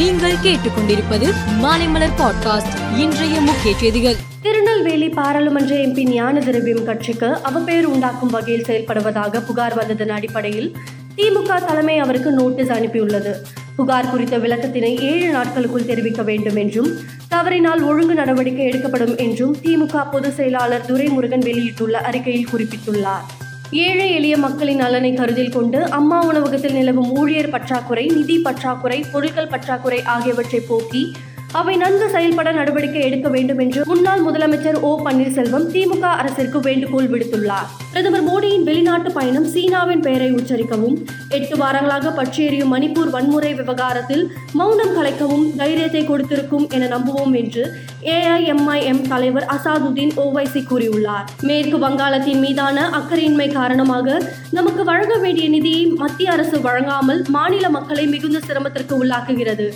நீங்கள் கேட்டுக்கொண்டிருப்பது மாலைமலர் பாட்காஸ்ட். இன்றைய முக்கிய செய்திகள். திருநெல்வேலி பாராளுமன்ற எம்பி ஞான திரவியம் கட்சிக்கு அவப்பெயர் உண்டாக்கும் வகையில் செயல்படுவதாக புகார் வந்ததன் அடிப்படையில் திமுக தலைமை அவருக்கு நோட்டீஸ் அனுப்பியுள்ளது. புகார் குறித்த விளக்கத்தினை ஏழு நாட்களுக்குள் தெரிவிக்க வேண்டும் என்றும் தவறினால் ஒழுங்கு நடவடிக்கை எடுக்கப்படும் என்றும் திமுக பொதுச் செயலாளர் துரைமுருகன் வெளியிட்டுள்ள அறிக்கையில் குறிப்பிட்டுள்ளார். ஏழை எளிய மக்களின் நலனை கருத்தில் கொண்டு அம்மா உணவகத்தில் நிலவும் ஊழியர் பற்றாக்குறை நிதி பற்றாக்குறை பொருட்கள் பற்றாக்குறை ஆகியவற்றை போக்கி அவை நன்கு செயல்பட நடவடிக்கை எடுக்க வேண்டும் என்று முன்னாள் முதலமைச்சர் ஓ பன்னீர்செல்வம் திமுக அரசிற்கு வேண்டுகோள் விடுத்துள்ளார். பிரதமர் மோடியின் வெளிநாட்டு பயணம் சீனாவின் பெயரை உச்சரிக்கவும் எட்டு வாரங்களாக பற்றியெறியும் மணிப்பூர் வன்முறை விவகாரத்தில் மௌனம் கலைக்கவும் தைரியத்தை கொடுத்திருக்கும் என நம்புவோம் என்று ஏஐஎம்ஐஎம் தலைவர் அசாதுதீன் ஓவைசி கூறியுள்ளார். மேற்கு வங்காளத்தின் மீதான அக்கறையின்மை காரணமாக நமக்கு வழங்க வேண்டிய நிதியை மத்திய அரசு வழங்காமல் மாநில மக்களை மிகுந்த சிரமத்திற்கு உள்ளாக்குகிறது.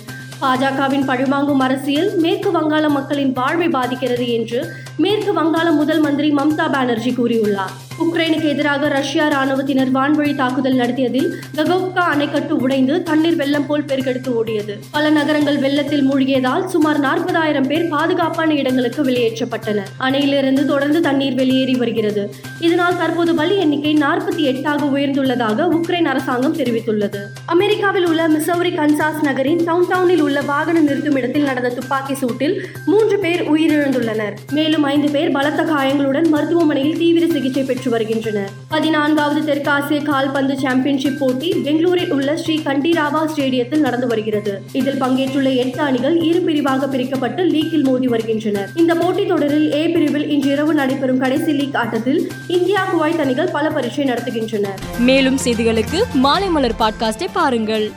பாஜகவின் பழிவாங்கும் அரசியல் மேற்கு வங்காள மக்களின் வாழ்வை பாதிக்கிறது என்று மேற்கு வங்காள முதல் மந்திரி மம்தா பானர்ஜி கூறியுள்ளார். உக்ரைனுக்கு எதிராக ரஷ்யா ராணுவத்தினர் வான்வழி தாக்குதல் நடத்தியதில் ககோப்கா அணைக்கட்டு உடைந்து தண்ணீர் வெள்ளம் போல் பெருக்கெடுத்து ஓடியது. பல நகரங்கள் வெள்ளத்தில் மூழ்கியதால் சுமார் நாற்பதாயிரம் பேர் பாதுகாப்பான இடங்களுக்கு வெளியேற்றப்பட்டனர். அணையிலிருந்து தொடர்ந்து தண்ணீர் வெளியேறி வருகிறது. இதனால் தற்போது பலி எண்ணிக்கை நாற்பத்தி எட்டாக உயர்ந்துள்ளதாக உக்ரைன் அரசாங்கம் தெரிவித்துள்ளது. அமெரிக்காவில் உள்ள மிசௌரி கன்சாஸ் நகரின் டவுன் டவுனில் உள்ள வாகன நிறுத்தும் இடத்தில் நடந்த துப்பாக்கி சூட்டில் மூன்று பேர் உயிரிழந்துள்ளனர். மேலும் ஐந்து பேர் பலத்த காயங்களுடன் மருத்துவமனையில் தீவிர சிகிச்சை பெற்று வருகின்றனர். பதினான்காவது தெற்காசிய கால்பந்து சாம்பியன்ஷிப் போட்டி பெங்களூரில் உள்ள ஸ்ரீ கண்டிராவா ஸ்டேடியத்தில் நடந்து வருகிறது. இதில் பங்கேற்றுள்ள எட்டு அணிகள் இரு பிரிவாக பிரிக்கப்பட்டு லீக்கில் மோதி வருகின்றனர். இந்த போட்டித் தொடரில் ஏ பிரிவில் இன்று இரவு நடைபெறும் கடைசி லீக் ஆட்டத்தில் இந்தியா குவைத் அணிகள் பல பரீட்சை நடத்துகின்றனர் மேலும் செய்திகளுக்கு மாலைமலர் பாட்காஸ்டை பாருங்கள்.